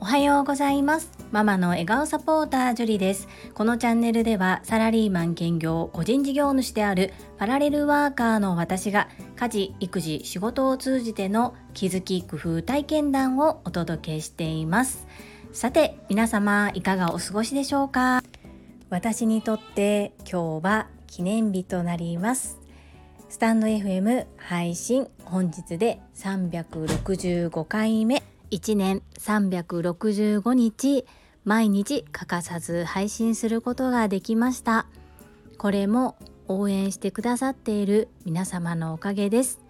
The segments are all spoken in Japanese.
おはようございます。ママの笑顔サポータージュリです。このチャンネルではサラリーマン兼業個人事業主であるパラレルワーカーの私が家事育児仕事を通じての気づき工夫体験談をお届けしています。さて皆様いかがお過ごしでしょうか？私にとって今日は記念日となります。スタンド FM 配信本日で365回目1年365日毎日欠かさず配信することができました。これも応援してくださっている皆様のおかげです。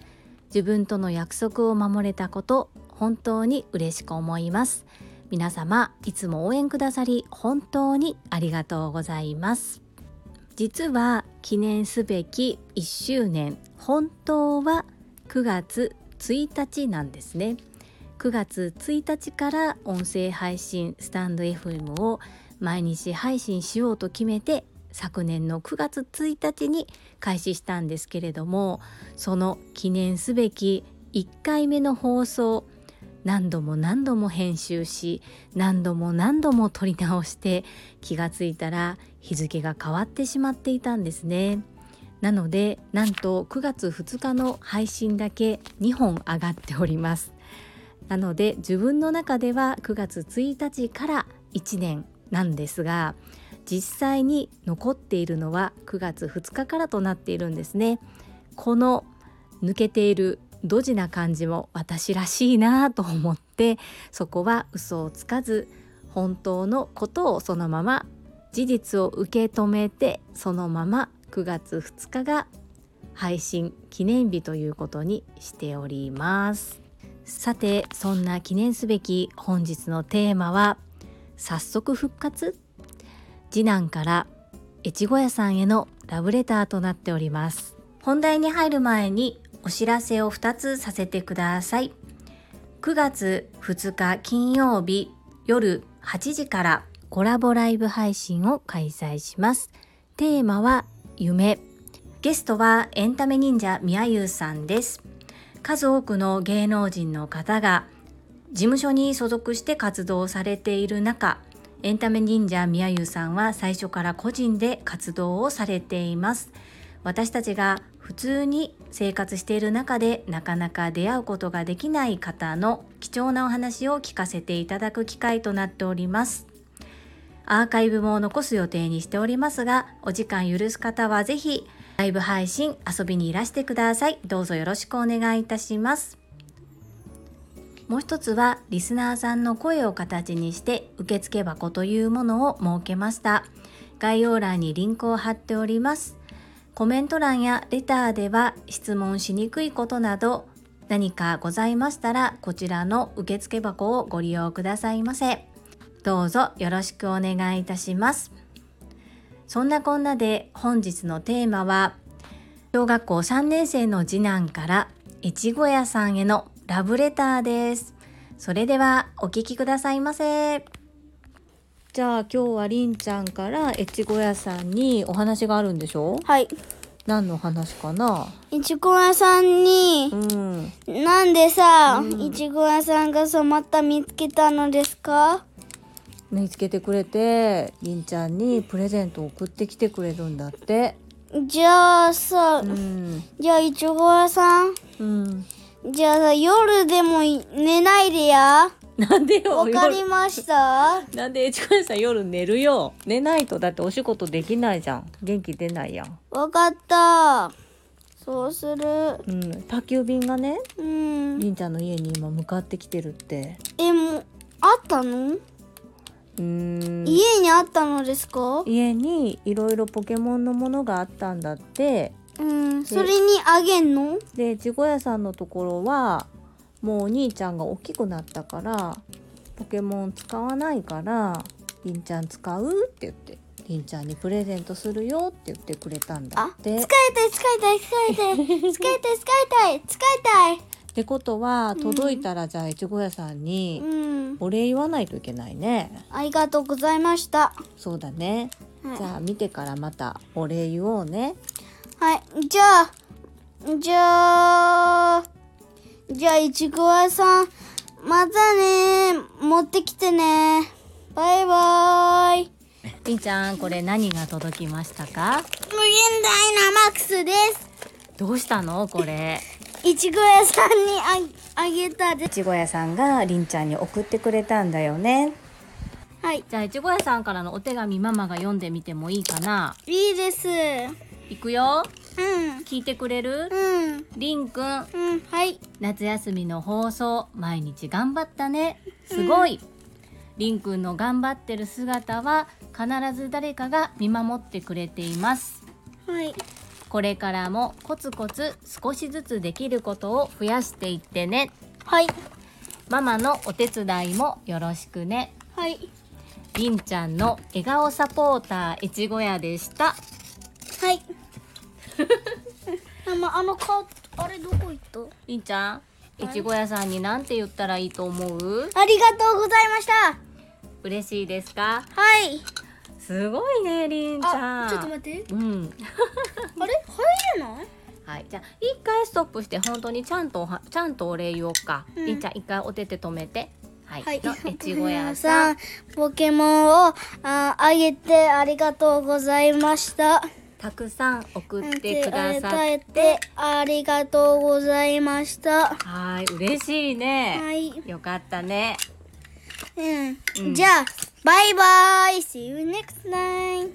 自分との約束を守れたこと本当に嬉しく思います。皆様いつも応援くださり本当にありがとうございます。実は記念すべき1周年本当は9月1日なんですね。9月1日から音声配信スタンド FM を毎日配信しようと決めて昨年の9月1日に開始したんですけれどもその記念すべき1回目の放送何度も何度も編集し何度も何度も撮り直して気がついたら日付が変わってしまっていたんですね。なのでなんと9月2日の配信だけ2本上がっております。なので自分の中では9月1日から1年なんですが実際に残っているのは9月2日からとなっているんですね。この抜けているドジな感じも私らしいなと思ってそこは嘘をつかず本当のことをそのまま事実を受け止めてそのまま9月2日が配信記念日ということにしております。さてそんな記念すべき本日のテーマは早速復活？次男から越後屋さんへのラブレターとなっております。本題に入る前にお知らせを2つさせてください。9月2日金曜日夜8時からコラボライブ配信を開催します。テーマは夢。ゲストはエンタメ忍者みやゆうさんです。数多くの芸能人の方が事務所に所属して活動されている中エンタメ忍者みやゆうさんは最初から個人で活動をされています。私たちが普通に生活している中でなかなか出会うことができない方の貴重なお話を聞かせていただく機会となっております。アーカイブも残す予定にしておりますがお時間許す方はぜひライブ配信遊びにいらしてください。どうぞよろしくお願いいたします。もう一つはリスナーさんの声を形にして受付箱というものを設けました。概要欄にリンクを貼っております。コメント欄やレターでは質問しにくいことなど何かございましたらこちらの受付箱をご利用くださいませ。どうぞよろしくお願いいたします。そんなこんなで本日のテーマは小学校3年生の次男から越後屋さんへのラブレターです。それではお聞きくださいませ。じゃあ今日はりんちゃんから越後屋さんにお話があるんでしょ？はい。何の話かな？いちご屋さんにう、ん。なんでさ、うん。いちご屋さんがさ、また見つけたのですか？見つけてくれてりんちゃんにプレゼントを送ってきてくれるんだって。じゃあさ、うん。じゃあいちご屋さんうん。じゃあさ、夜でもい寝ないでや。なんでよわかりました。なんで越後屋さん夜寝るよ。寝ないとだってお仕事できないじゃん。元気出ないやん。わかった。そうする。うん。宅急便がねうん。りんちゃんの家に今向かってきてるって。え、もう、あったの、うーん。家にあったのですか？家にいろいろポケモンのものがあったんだって。うん。それにあげんの？でちご屋さんのところはもうお兄ちゃんが大きくなったからポケモン使わないからりんちゃん使うって言ってりんちゃんにプレゼントするよって言ってくれたんだあって使いたい、使いたい、使いたい。使いたい、使いたい、使いたい。ってことは届いたらじゃあ越後屋さんにうん。お礼言わないといけないねありがとうございました。そうだねはいじゃあ見てからまたお礼言おうねはい、じゃあ、じゃあ、じじゃあ、いちご屋さん、またね。持ってきてね。バイバイ。りんちゃんこれ何が届きましたか？無限ダイナマックスです。どうしたの？これ。いちご屋さんにああげたで。いちご屋さんがりんちゃんに送ってくれたんだよね。はい。じゃあいちご屋さんからのお手紙ママが読んでみてもいいかな？いいです。ういくよん。聞いてくれる？うん。りんくんうん。はい。夏休みの放送毎日頑張ったねすごい、りんくんの頑張ってる姿は必ず誰かが見守ってくれていますはい。これからもコツコツ少しずつできることを増やしていってねはい。ママのお手伝いもよろしくねはい。りんちゃんの笑顔サポーターいちご屋でしたあまあのカあれどこ行った？りんちゃんいちご屋さんに何て言ったらいいと思う？ありがとうございました。嬉しいですか？はい。すごいねりんちゃんあ、ちょっと待って。うん あれ？入れない？はい、じゃあ一回ストップして本当にちゃんとちゃんとお礼言おうか。うんりんちゃん一回お手手止めて。はい。はい。の 越後屋さん。ポケモンをああげてありがとうございました。たくさん送ってくださっ。てありがとうございました。はい、嬉しいね。はい。よかったね。うん。うんじゃあバイバイ。See you next time.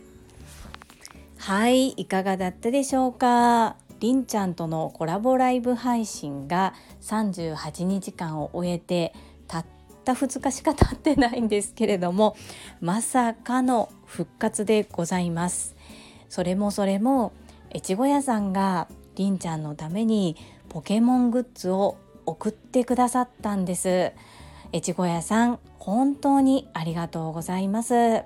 はい、いかがだったでしょうか？りんちゃんとのコラボライブ配信が38日間を終えてたった2日しか経ってないんですけれどもまさかの復活でございますそれもそれも越後屋さんがりんちゃんのためにポケモングッズを送ってくださったんです越後屋さん本当にありがとうございます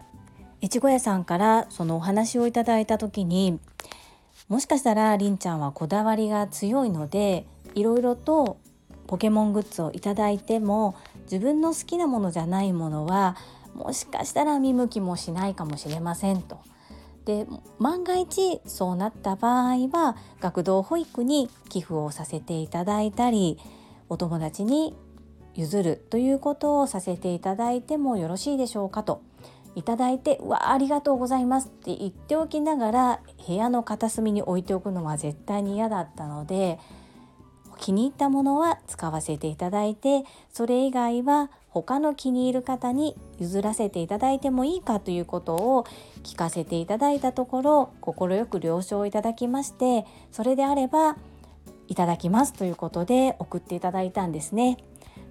越後屋さんからそのお話をいただいた時にもしかしたらりんちゃんはこだわりが強いのでいろいろとポケモングッズをいただいても自分の好きなものじゃないものはもしかしたら見向きもしないかもしれませんと。で万が一そうなった場合は学童保育に寄付をさせていただいたりお友達に譲るということをさせていただいてもよろしいでしょうかと。いただいて「うわありがとうございます」って言っておきながら部屋の片隅に置いておくのは絶対に嫌だったので気に入ったものは使わせていただいてそれ以外は他の気に入る方に譲らせていただいてもいいかということを聞かせていただいたところ快く了承いただきましてそれであればいただきますということで送っていただいたんですね。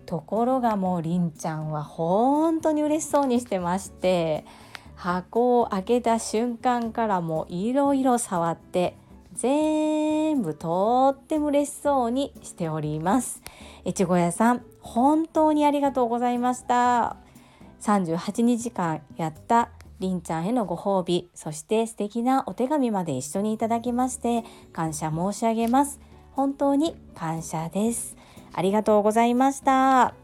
ところがもうりんちゃんは本当に嬉しそうにしてまして箱を開けた瞬間からもういろいろ触って全部とっても嬉しそうにしております。越後屋さん本当にありがとうございました。38日間やったりんちゃんへのご褒美そして素敵なお手紙まで一緒にいただきまして感謝申し上げます。本当に感謝です。ありがとうございました。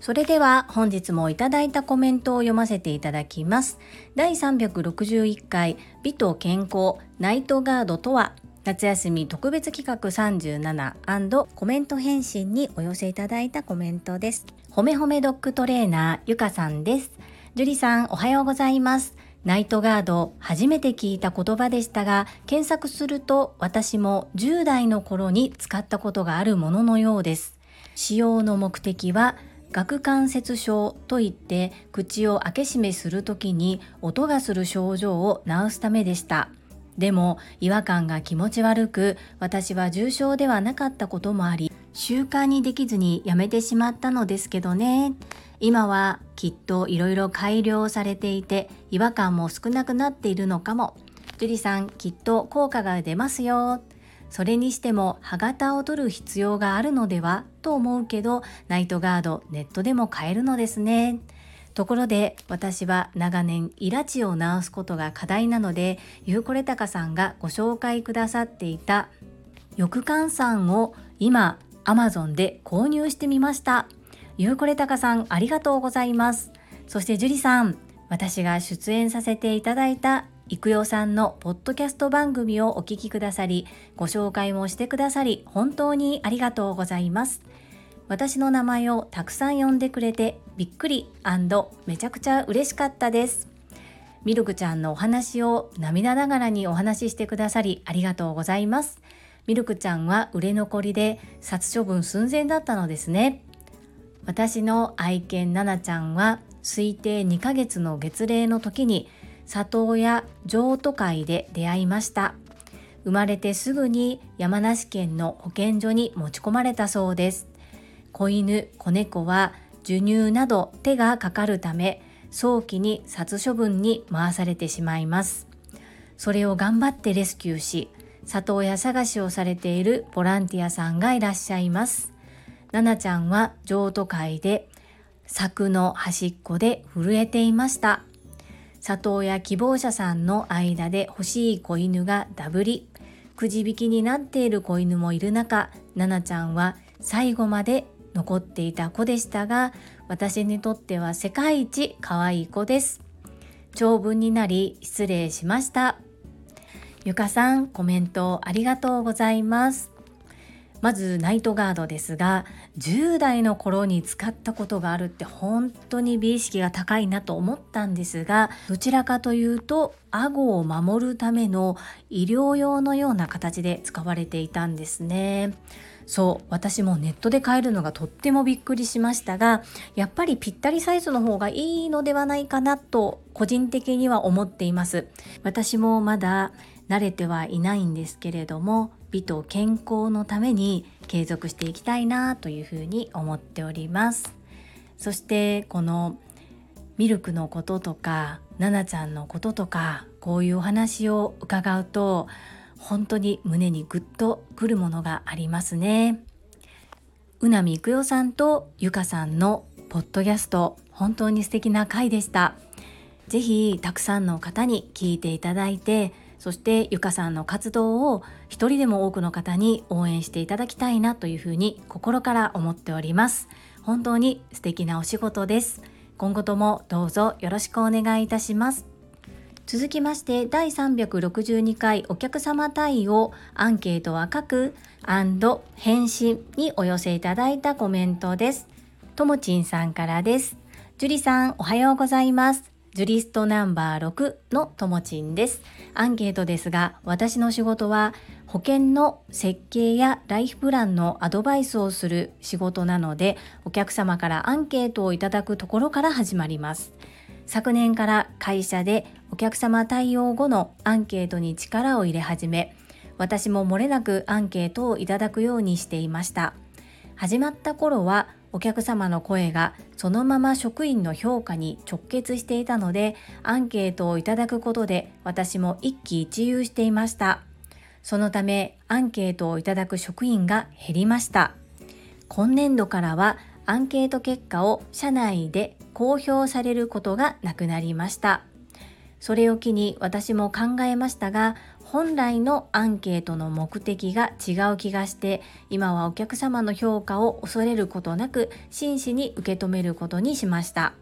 それでは本日もいただいたコメントを読ませていただきます。第361回美と健康ナイトガードとは夏休み特別企画37コメント返信にお寄せいただいたコメントです。ほめほめドッグトレーナーゆかさんです。樹里さんおはようございます。ナイトガード初めて聞いた言葉でしたが検索すると私も10代の頃に使ったことがあるもののようです。使用の目的は顎関節症といって口を開け閉めするときに音がする症状を治すためでした。でも違和感が気持ち悪く私は重症ではなかったこともあり習慣にできずにやめてしまったのですけどね。今はきっといろいろ改良されていて違和感も少なくなっているのかも。樹里さんきっと効果が出ますよ。それにしても歯型を取る必要があるのではと思うけどナイトガードネットでも買えるのですね。ところで私は長年イラチを治すことが課題なのでゆうこれたかさんがご紹介くださっていた翼換酸を今 Amazon で購入してみました。ゆうこれたかさんありがとうございます。そして樹里さん私が出演させていただいた育代さんのポッドキャスト番組をお聞きくださりご紹介もしてくださり本当にありがとうございます。私の名前をたくさん呼んでくれてびっくりめちゃくちゃ嬉しかったです。ミルクちゃんのお話を涙ながらにお話ししてくださりありがとうございます。ミルクちゃんは売れ残りで殺処分寸前だったのですね。私の愛犬ナナちゃんは推定2ヶ月の月齢の時に里親譲渡会で出会いました。生まれてすぐに山梨県の保健所に持ち込まれたそうです。子犬子猫は授乳など手がかかるため早期に殺処分に回されてしまいます。それを頑張ってレスキューし里親探しをされているボランティアさんがいらっしゃいます。ナナちゃんは譲渡会で柵の端っこで震えていました。里親希望者さんの間で欲しい子犬がダブりくじ引きになっている子犬もいる中ナナちゃんは最後まで残っていた子でしたが私にとっては世界一可愛い子です。長文になり失礼しました。ゆかさんコメントありがとうございます。まずナイトガードですが10代の頃に使ったことがあるって本当に美意識が高いなと思ったんですがどちらかというと顎を守るための医療用のような形で使われていたんですね。そう私もネットで買えるのがとってもびっくりしましたがやっぱりぴったりサイズの方がいいのではないかなと個人的には思っています。私もまだ慣れてはいないんですけれども美と健康のために継続していきたいなというふうに思っております。そしてこのミルクのこととかナナちゃんのこととかこういうお話を伺うと本当に胸にグッとくるものがありますね。うなみいくよさんとゆかさんのポッドキャスト本当に素敵な回でした。ぜひたくさんの方に聞いていただいてそしてゆかさんの活動を一人でも多くの方に応援していただきたいなというふうに心から思っております。本当に素敵なお仕事です。今後ともどうぞよろしくお願いいたします。続きまして第362回お客様対応アンケートは書く返信にお寄せいただいたコメントですともちんさんからです樹里さんおはようございますジュリストナンバー6のともちんです。アンケートですが、私の仕事は保険の設計やライフプランのアドバイスをする仕事なので、お客様からアンケートをいただくところから始まります。昨年から会社でお客様対応後のアンケートに力を入れ始め、私も漏れなくアンケートをいただくようにしていました。始まった頃はお客様の声がそのまま職員の評価に直結していたのでアンケートをいただくことで私も一喜一憂していましたそのためアンケートをいただく職員が減りました今年度からはアンケート結果を社内で公表されることがなくなりました。それを機に私も考えましたが本来のアンケートの目的が違う気がして今はお客様の評価を恐れることなく真摯に受け止めることにしました。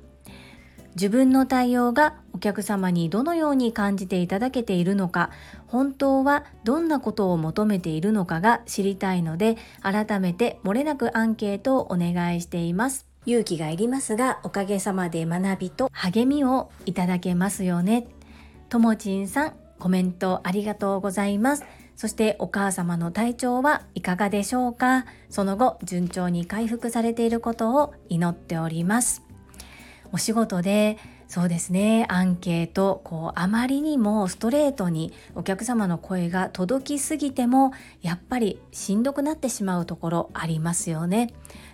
自分の対応がお客様にどのように感じていただけているのか本当はどんなことを求めているのかが知りたいので改めて漏れなくアンケートをお願いしています。勇気がいりますがおかげさまで学びと励みをいただけますよねともちんさんコメントありがとうございます。そしてお母様の体調はいかがでしょうか？その後順調に回復されていることを祈っております。お仕事でそうですねアンケートこうあまりにもストレートにお客様の声が届きすぎてもやっぱりしんどくなってしまうところありますよね。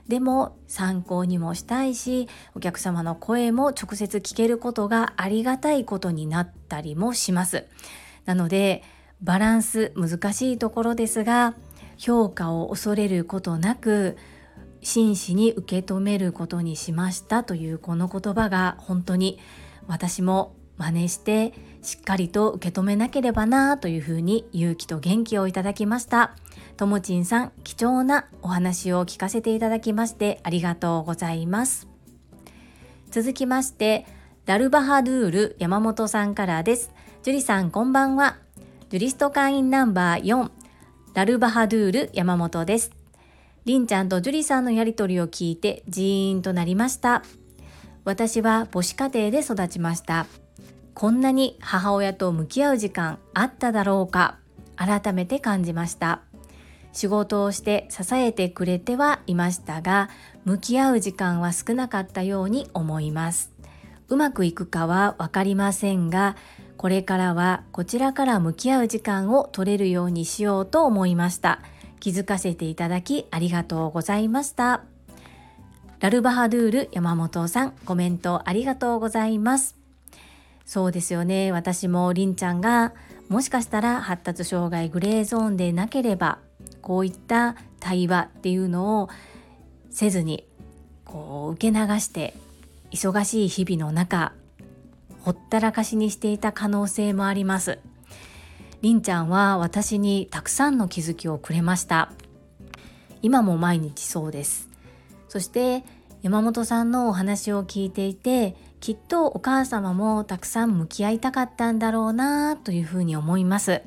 でも参考にもしたいしお客様の声も直接聞けることがありがたいことになったりもしますなのでバランス難しいところですが評価を恐れることなく真摯に受け止めることにしましたというこの言葉が本当に私も真似してしっかりと受け止めなければなというふうに勇気と元気をいただきました。ともちんさん貴重なお話を聞かせていただきましてありがとうございます。続きましてダルバハドゥール山本さんからです。ジュリさんこんばんは。ジュリスト会員ナンバー4ダルバハドゥール山本です。りんちゃんと樹里さんのやりとりを聞いてジーンとなりました。私は母子家庭で育ちました。こんなに母親と向き合う時間あっただろうか改めて感じました。仕事をして支えてくれてはいましたが向き合う時間は少なかったように思います。うまくいくかは分かりませんがこれからはこちらから向き合う時間を取れるようにしようと思いました。気づかせていただきありがとうございました。ラルバハドゥール山本さんコメントありがとうございます。そうですよね。私もりんちゃんがもしかしたら発達障害グレーゾーンでなければこういった対話っていうのをせずにこう受け流して忙しい日々の中ほったらかしにしていた可能性もあります。りんちゃんは私にたくさんの気づきをくれました。今も毎日そうです。そして山本さんのお話を聞いていてきっとお母様もたくさん向き合いたかったんだろうなというふうに思います。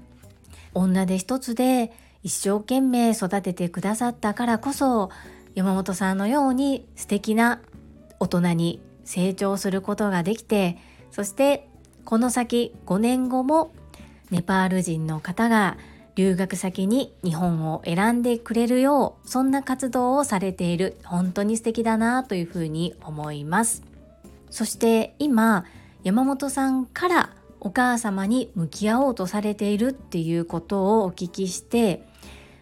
女で一つで一生懸命育ててくださったからこそ山本さんのように素敵な大人に成長することができてそしてこの先5年後もネパール人の方が留学先に日本を選んでくれるようそんな活動をされている本当に素敵だなというふうに思います。そして今山本さんからお母様に向き合おうとされているっていうことをお聞きして、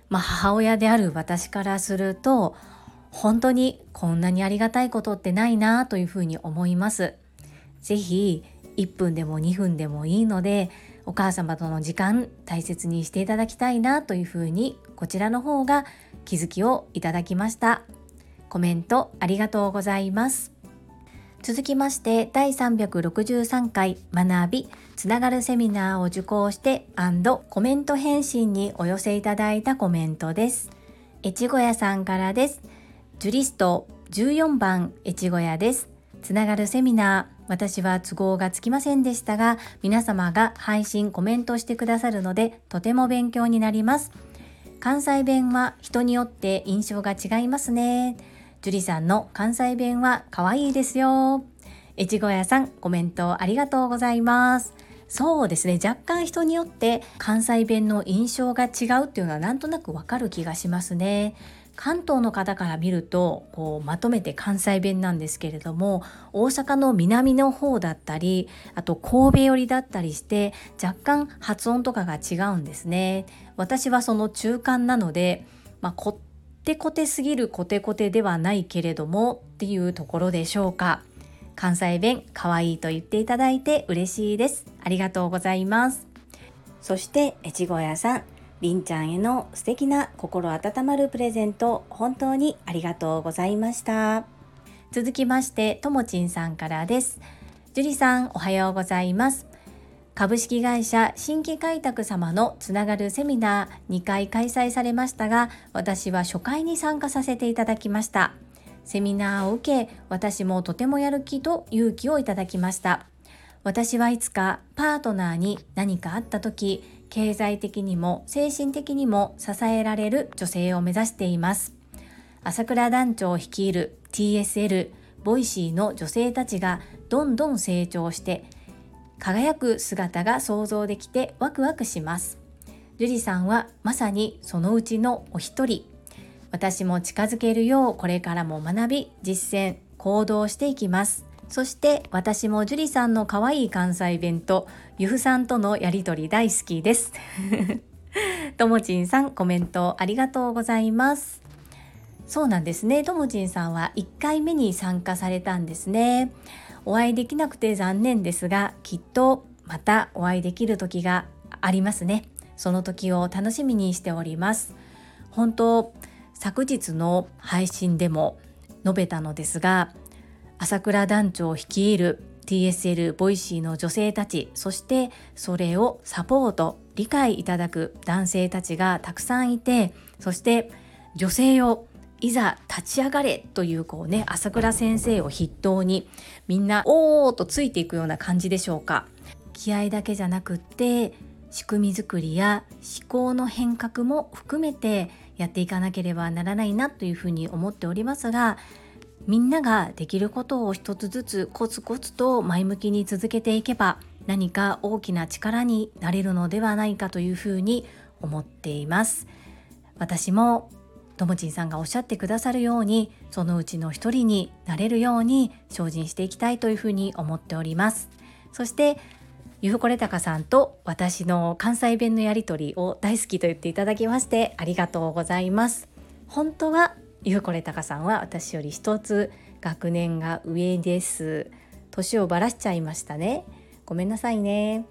まあ、母親である私からすると本当にこんなにありがたいことってないなというふうに思います。ぜひ1分でも2分でもいいのでお母様との時間大切にしていただきたいなというふうにこちらの方が気づきをいただきました。コメントありがとうございます。続きまして第363回学びつながるセミナーを受講してコメント返信にお寄せいただいたコメントです越後屋さんからですジュリスト14番越後屋ですつながるセミナー私は都合がつきませんでしたが皆様が配信コメントしてくださるのでとても勉強になります関西弁は人によって印象が違いますね樹里さんの関西弁は可愛いですよ。越後屋さん、コメントありがとうございます。そうですね若干人によって関西弁の印象が違うっていうのはなんとなくわかる気がしますね。関東の方から見るとこうまとめて関西弁なんですけれども大阪の南の方だったりあと神戸寄りだったりして若干発音とかが違うんですね。私はその中間なので、まあ、こテコテすぎるコテコテではないけれどもっていうところでしょうか。関西弁可愛いと言っていただいて嬉しいです。ありがとうございます。そして越後屋さん。りんちゃんへの素敵な心温まるプレゼント本当にありがとうございました。続きましてともちんさんからです。樹里さんおはようございます。株式会社新規開拓様のつながるセミナー2回開催されましたが私は初回に参加させていただきました。セミナーを受け私もとてもやる気と勇気をいただきました。私はいつかパートナーに何かあった時経済的にも精神的にも支えられる女性を目指しています。朝倉団長率いる TSL Voicy の女性たちがどんどん成長して輝く姿が想像できてワクワクします。樹里さんはまさにそのうちのお一人。私も近づけるようこれからも学び実践行動していきます。そして私も樹里さんの可愛い関西弁とゆふさんとのやりとり大好きです。ともちんさんコメントありがとうございます。そうなんですね。ともちんさんは1回目に参加されたんですね。お会いできなくて残念ですがきっとまたお会いできる時がありますね。その時を楽しみにしております。本当昨日の配信でも述べたのですが朝倉団長率いる TSL Voicy の女性たちそしてそれをサポート理解いただく男性たちがたくさんいてそして女性をいざ立ち上がれというこうね朝倉先生を筆頭にみんなおーとついていくような感じでしょうか。気合だけじゃなくって仕組み作りや思考の変革も含めてやっていかなければならないなというふうに思っておりますがみんなができることを一つずつコツコツと前向きに続けていけば何か大きな力になれるのではないかというふうに思っています。私もともちんさんがおっしゃってくださるようにそのうちの一人になれるように精進していきたいというふうに思っております。そしてゆふこれたかさんと私の関西弁のやり取りを大好きと言っていただきましてありがとうございます。本当はゆふこれたかさんは私より一つ学年が上です。年をばらしちゃいましたね。ごめんなさいね。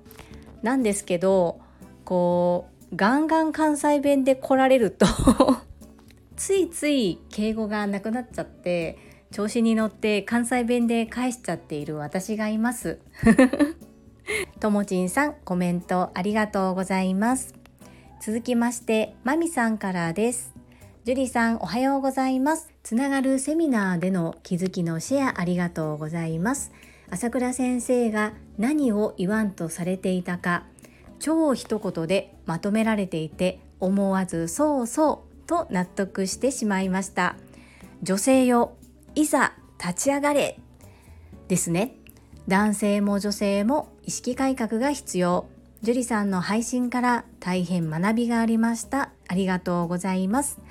なんですけどこうガンガン関西弁で来られると ついつい敬語がなくなっちゃって調子に乗って関西弁で返しちゃっている私がいます。ともちんさんコメントありがとうございます。続きましてまみさんからです。ジュリさんおはようございます。つながるセミナーでの気づきのシェアありがとうございます。朝倉先生が何を言わんとされていたか超一言でまとめられていて思わずそうそうと納得してしまいました。女性よいざ立ち上がれ。ですね。男性も女性も意識改革が必要。樹里さんの配信から大変学びがありました。ありがとうございます。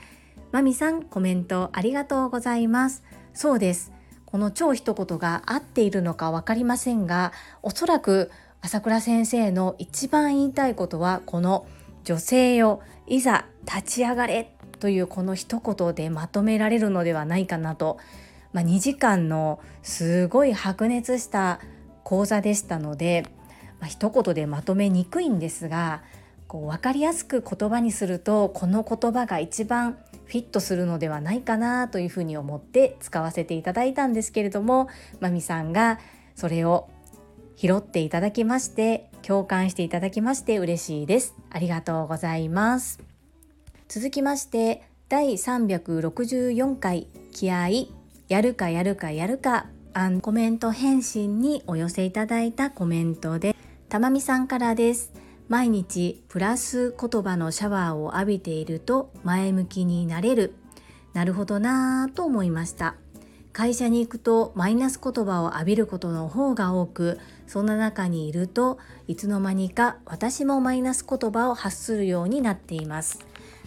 まみさんコメントありがとうございます。そうです。この超一言が合っているのか分かりませんがおそらく朝倉先生の一番言いたいことはこの女性よいざ立ち上がれというこの一言でまとめられるのではないかなと、まあ、2時間のすごい白熱した講座でしたので、まあ、一言でまとめにくいんですがこう分かりやすく言葉にするとこの言葉が一番フィットするのではないかなというふうに思って使わせていただいたんですけれどもまみさんがそれを拾っていただきまして共感していただきまして嬉しいです。ありがとうございます。続きまして第364回気合やるかやるかやるかコメント返信にお寄せいただいたコメントでたまみさんからです。毎日プラス言葉のシャワーを浴びていると前向きになれる。なるほどなぁと思いました。会社に行くとマイナス言葉を浴びることの方が多くそんな中にいるといつの間にか私もマイナス言葉を発するようになっています。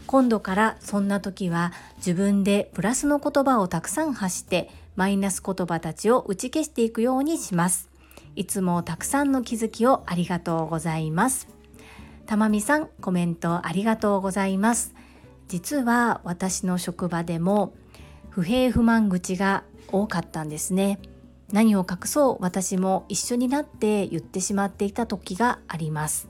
今度からそんな時は自分でプラスの言葉をたくさん発してマイナス言葉たちを打ち消していくようにします。いつもたくさんの気づきをありがとうございます。たまみさんコメントありがとうございます。実は私の職場でも不平不満愚痴が多かったんですね。何を隠そう私も一緒になって言ってしまっていた時があります。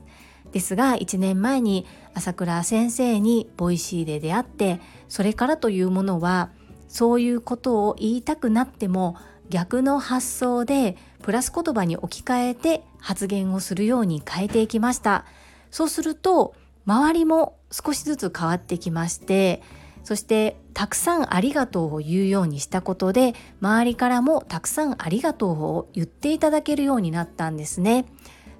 ですが1年前に朝倉先生に Voicy で出会ってそれからというものはそういうことを言いたくなっても逆の発想でプラス言葉に置き換えて発言をするように変えていきました。そうすると周りも少しずつ変わってきましてそしてたくさんありがとうを言うようにしたことで周りからもたくさんありがとうを言っていただけるようになったんですね。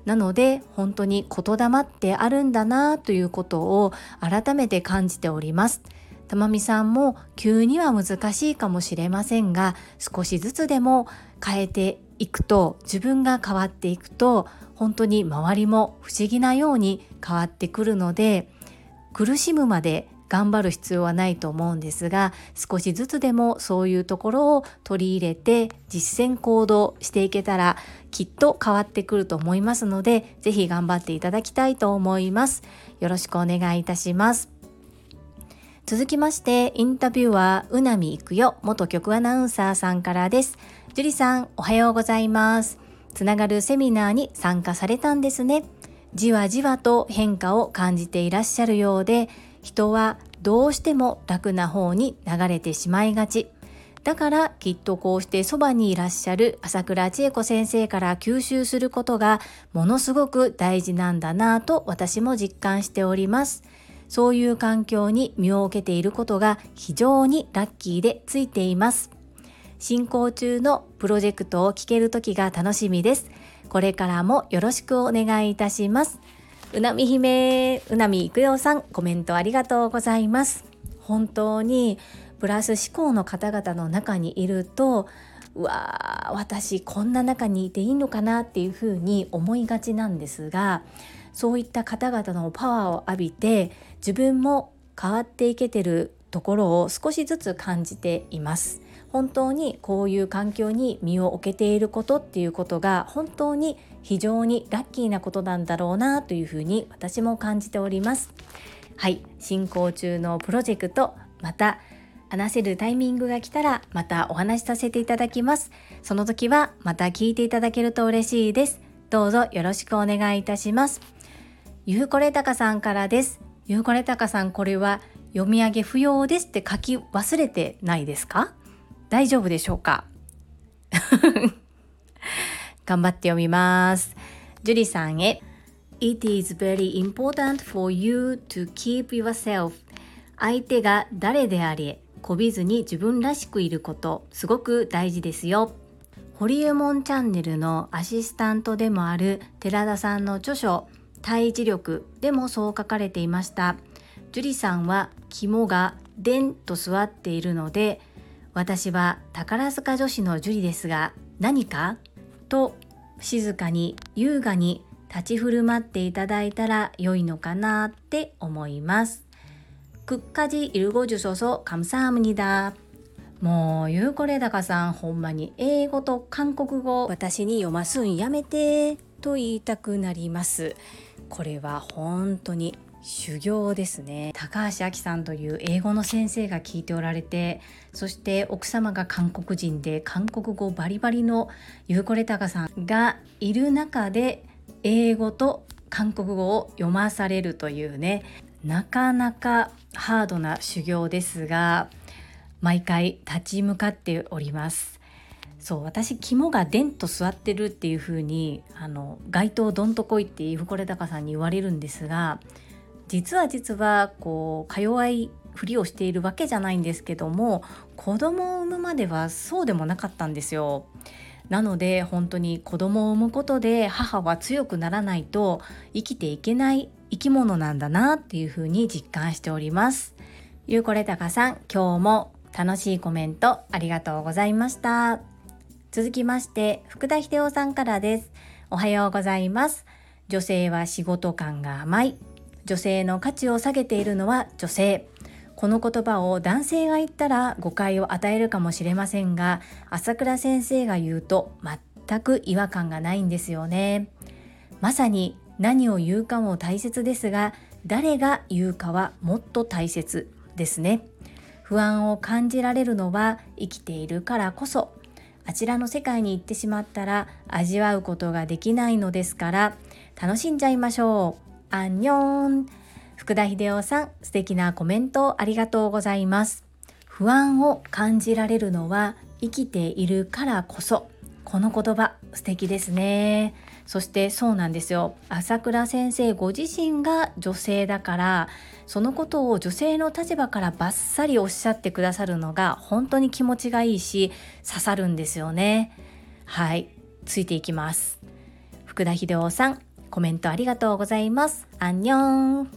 なので本当に言霊ってあるんだなということを改めて感じております。たまみさんも急には難しいかもしれませんが少しずつでも変えていくと自分が変わっていくと本当に周りも不思議なように変わってくるので苦しむまで頑張る必要はないと思うんですが少しずつでもそういうところを取り入れて実践行動していけたらきっと変わってくると思いますので是非頑張っていただきたいと思います。よろしくお願いいたします。続きましてインタビューはうなみいくよ元局アナウンサーさんからです。樹里さんおはようございます。つながるセミナーに参加されたんですね。じわじわと変化を感じていらっしゃるようで人はどうしても楽な方に流れてしまいがち。だからきっとこうしてそばにいらっしゃる朝倉千恵子先生から吸収することがものすごく大事なんだなぁと私も実感しております。そういう環境に身を置けていることが非常にラッキーでついています。進行中のプロジェクトを聞ける時が楽しみです。これからもよろしくお願いいたします。うなみ姫、うなみいくよさん、コメントありがとうございます。本当にプラス思考の方々の中にいるとうわー私こんな中にいていいのかなっていうふうに思いがちなんですがそういった方々のパワーを浴びて自分も変わっていけてるところを少しずつ感じています本当にこういう環境に身を置けていることっていうことが本当に非常にラッキーなことなんだろうなというふうに私も感じております。はい。進行中のプロジェクトまた話せるタイミングが来たらまたお話しさせていただきます。その時はまた聞いていただけると嬉しいです。どうぞよろしくお願いいたします。ゆうこれたかさんからです。ゆうこれたかさんこれは読み上げ不要ですって書き忘れてないですか？大丈夫でしょうか？頑張って読みます。ジュリさんへ。It is very important for you to keep yourself. 相手が誰であれこびずに自分らしくいることすごく大事ですよ。ホリエモンチャンネルのアシスタントでもある寺田さんの著書対峙力でもそう書かれていました。樹里さんは肝がでんと座っているので私は宝塚女子の樹里ですが何かと静かに優雅に立ち振る舞っていただいたら良いのかなって思います。끝까지읽어주셔서감사합니다もうゆうこれだかさんほんまに英語と韓国語私に読ますんやめてと言いたくなりますこれは本当に 修行ですね。高橋明さんという英語の先生が聞いておられてそして奥様が韓国人で韓国語バリバリのゆうこれたかさんがいる中で英語と韓国語を読まされるというねなかなかハードな修行ですが毎回立ち向かっております。そう私肝がデンと座ってるっていう風にあの街頭どんとこいっていうこれ高さんに言われるんですが実は実はこうか弱いふりをしているわけじゃないんですけども子供を産むまではそうでもなかったんですよ。なので本当に子供を産むことで母は強くならないと生きていけない生き物なんだなっていうふうに実感しております。ゆうこれたかさん、今日も楽しいコメントありがとうございました。続きまして、福田秀夫さんからです。おはようございます。女性は仕事感が甘い。女性の価値を下げているのは女性。この言葉を男性が言ったら誤解を与えるかもしれませんが、朝倉先生が言うと全く違和感がないんですよね。まさに何を言うかも大切ですが誰が言うかはもっと大切ですね不安を感じられるのは生きているからこそあちらの世界に行ってしまったら味わうことができないのですから楽しんじゃいましょうアンニョン。福田秀夫さん素敵なコメントありがとうございます。不安を感じられるのは生きているからこそ。この言葉素敵ですね。そしてそうなんですよ。朝倉先生ご自身が女性だからそのことを女性の立場からバッサリおっしゃってくださるのが本当に気持ちがいいし刺さるんですよね。はい。ついていきます。福田秀夫さんコメントありがとうございますアンニョン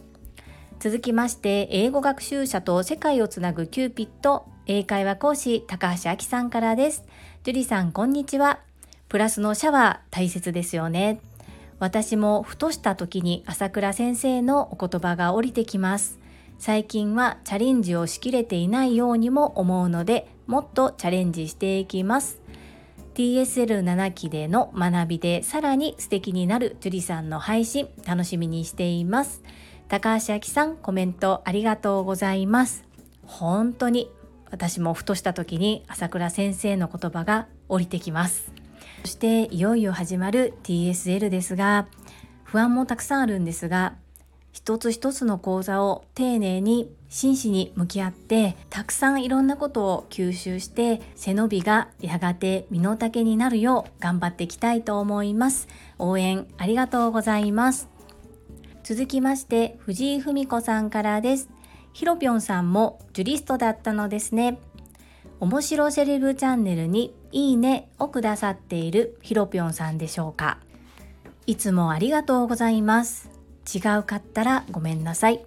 続きまして英語学習者と世界をつなぐキューピット英会話講師高橋明さんからですジュリさんこんにちはプラスのシャワー大切ですよね。私もふとした時に朝倉先生のお言葉が降りてきます。最近はチャレンジをしきれていないようにも思うので、もっとチャレンジしていきます。TSL7 期での学びでさらに素敵になる樹里さんの配信楽しみにしています。高橋明さんコメントありがとうございます。本当に私もふとした時に朝倉先生の言葉が降りてきます。そしていよいよ始まる TSL ですが不安もたくさんあるんですが一つ一つの講座を丁寧に真摯に向き合ってたくさんいろんなことを吸収して背伸びがやがて身の丈になるよう頑張っていきたいと思います。応援ありがとうございます。続きまして藤井文子さんからです。ひろぴょんさんもジュリストだったのですね。面白セレブチャンネルにいいねをくださっているひろぴょんさんでしょうか。いつもありがとうございます。違うかったらごめんなさい。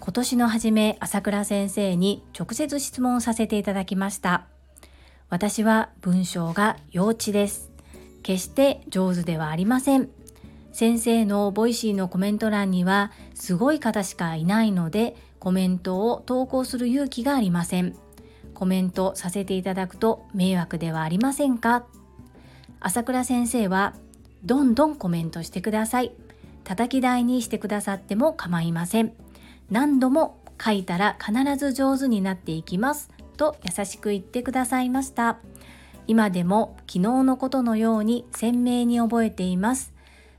今年の初め朝倉先生に直接質問させていただきました。私は文章が幼稚です。決して上手ではありません。先生の Voicy のコメント欄にはすごい方しかいないのでコメントを投稿する勇気がありません。コメントさせていただくと迷惑ではありませんか？朝倉先生はどんどんコメントしてください。叩き台にしてくださっても構いません。何度も書いたら必ず上手になっていきます。と優しく言ってくださいました。今でも昨日のことのように鮮明に覚えています。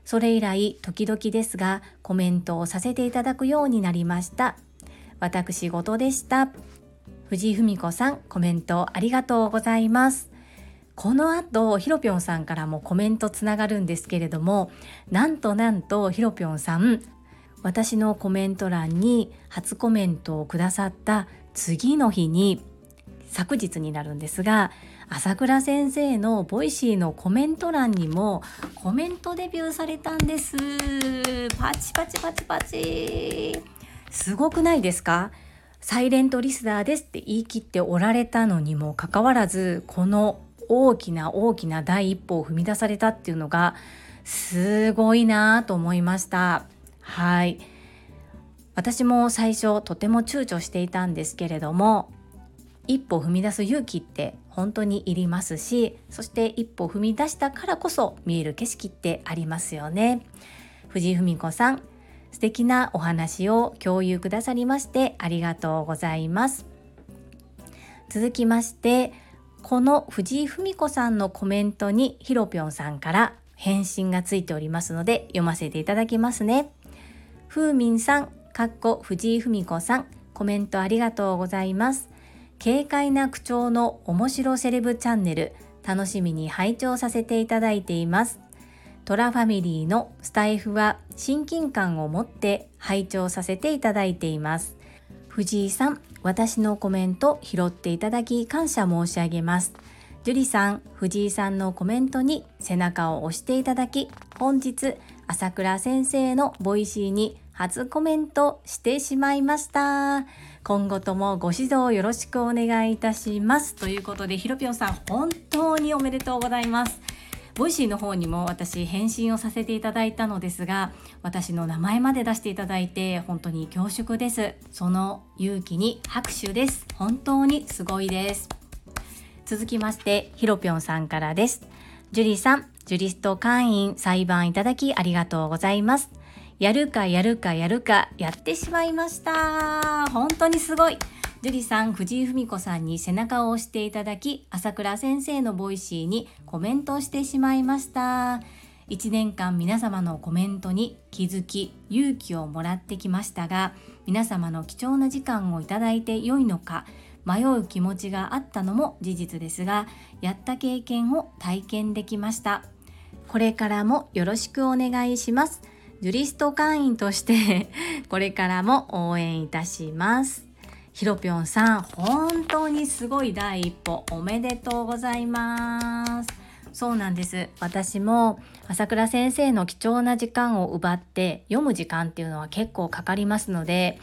それ以来時々ですがコメントをさせていただくようになりました。私事でした。藤井文子さんコメントありがとうございます。この後ひろぴょんさんからもコメントつながるんですけれどもなんとなんとひろぴょんさん私のコメント欄に初コメントをくださった次の日に昨日になるんですが朝倉先生の Voicy のコメント欄にもコメントデビューされたんです。パチパチパチパチ。すごくないですか？サイレントリスナーですって言い切っておられたのにもかかわらずこの大きな大きな第一歩を踏み出されたっていうのがすごいなと思いました。はい。私も最初とても躊躇していたんですけれども一歩踏み出す勇気って本当にいりますしそして一歩踏み出したからこそ見える景色ってありますよね。藤井文子さん素敵なお話を共有くださりましてありがとうございます。続きましてこの藤井文子さんのコメントにひろぴょんさんから返信がついておりますので読ませていただきますね。ふうみんさんかっこ藤井文子さんコメントありがとうございます。軽快な口調の面白セレブチャンネル楽しみに拝聴させていただいています。トラファミリーのスタイフは親近感を持って拝聴させていただいています。藤井さん私のコメント拾っていただき感謝申し上げます。樹里さん藤井さんのコメントに背中を押していただき本日朝倉先生の Voicyに初コメントしてしまいました。今後ともご指導よろしくお願いいたします。ということでひろぴょんさん本当におめでとうございます。 Voicyの方にも私返信をさせていただいたのですが私の名前まで出していただいて本当に恐縮です。その勇気に拍手です。本当にすごいです。続きましてひろぴょんさんからです。樹里さんジュリスト会員採番いただきありがとうございます。やるかやるかやるかやってしまいました。本当にすごい。樹里さん藤井文子さんに背中を押していただき朝倉先生の Voicy にコメントしてしまいました。1年間皆様のコメントに気づき勇気をもらってきましたが皆様の貴重な時間をいただいて良いのか迷う気持ちがあったのも事実ですがやった経験を体験できました。これからもよろしくお願いします。ジュリスト会員としてこれからも応援いたします。ひろぴょんさん、本当にすごい第一歩おめでとうございます。そうなんです。私も朝倉先生の貴重な時間を奪って読む時間っていうのは結構かかりますので、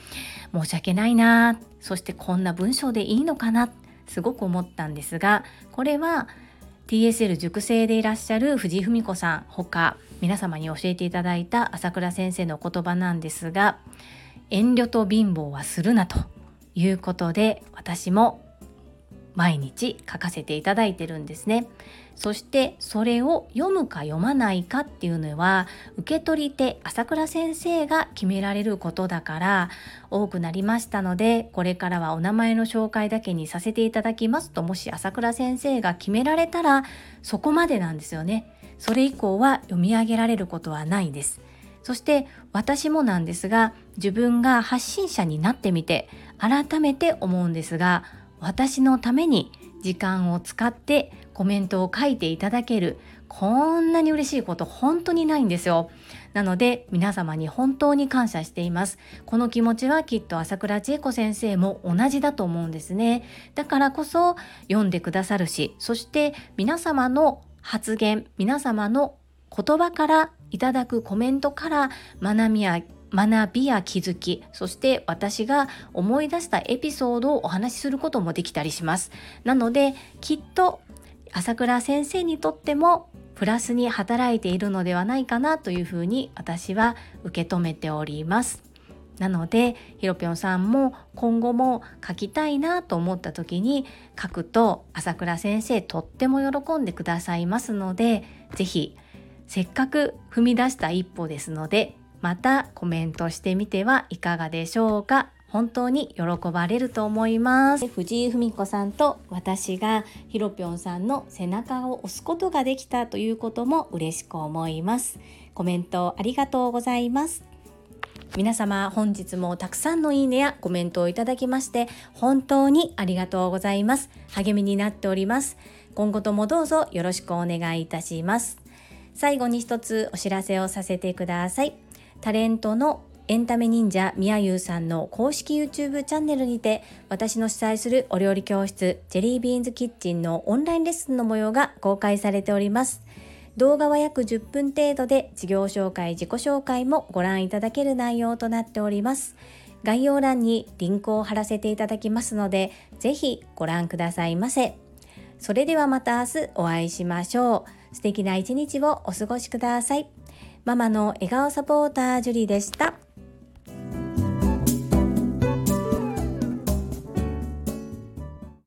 申し訳ないな、そしてこんな文章でいいのかな、すごく思ったんですが、これは TSL 塾生でいらっしゃる藤井文子さんほか皆様に教えていただいた朝倉先生の言葉なんですが遠慮と貧乏はするなということで私も毎日書かせていただいてるんですね。そしてそれを読むか読まないかっていうのは受け取り手朝倉先生が決められることだから多くなりましたのでこれからはお名前の紹介だけにさせていただきますともし朝倉先生が決められたらそこまでなんですよね。それ以降は読み上げられることはないです。そして私もなんですが自分が発信者になってみて改めて思うんですが私のために時間を使ってコメントを書いていただけるこんなに嬉しいこと本当にないんですよ。なので皆様に本当に感謝しています。この気持ちはきっと朝倉千恵子先生も同じだと思うんですね。だからこそ読んでくださるし、そして皆様の発言、皆様の言葉からいただくコメントから学びや学びや気づきそして私が思い出したエピソードをお話しすることもできたりします。なのできっと朝倉先生にとってもプラスに働いているのではないかなというふうに私は受け止めております。なのでひろぴょんさんも今後も書きたいなと思った時に書くと朝倉先生とっても喜んでくださいますので是非せっかく踏み出した一歩ですのでまたコメントしてみてはいかがでしょうか？本当に喜ばれると思います。藤井文子さんと私がひろぴょんさんの背中を押すことができたということも嬉しく思います。コメントありがとうございます。皆様本日もたくさんのいいねやコメントをいただきまして本当にありがとうございます。励みになっております。今後ともどうぞよろしくお願いいたします。最後に一つお知らせをさせてください。タレントのエンタメ忍者みやゆうさんの公式 YouTube チャンネルにて私の主催するお料理教室ジェリービーンズキッチンのオンラインレッスンの模様が公開されております。動画は約10分程度で事業紹介自己紹介もご覧いただける内容となっております。概要欄にリンクを貼らせていただきますのでぜひご覧くださいませ。それではまた明日お会いしましょう。素敵な一日をお過ごしください。ママの笑顔サポータージュリでした。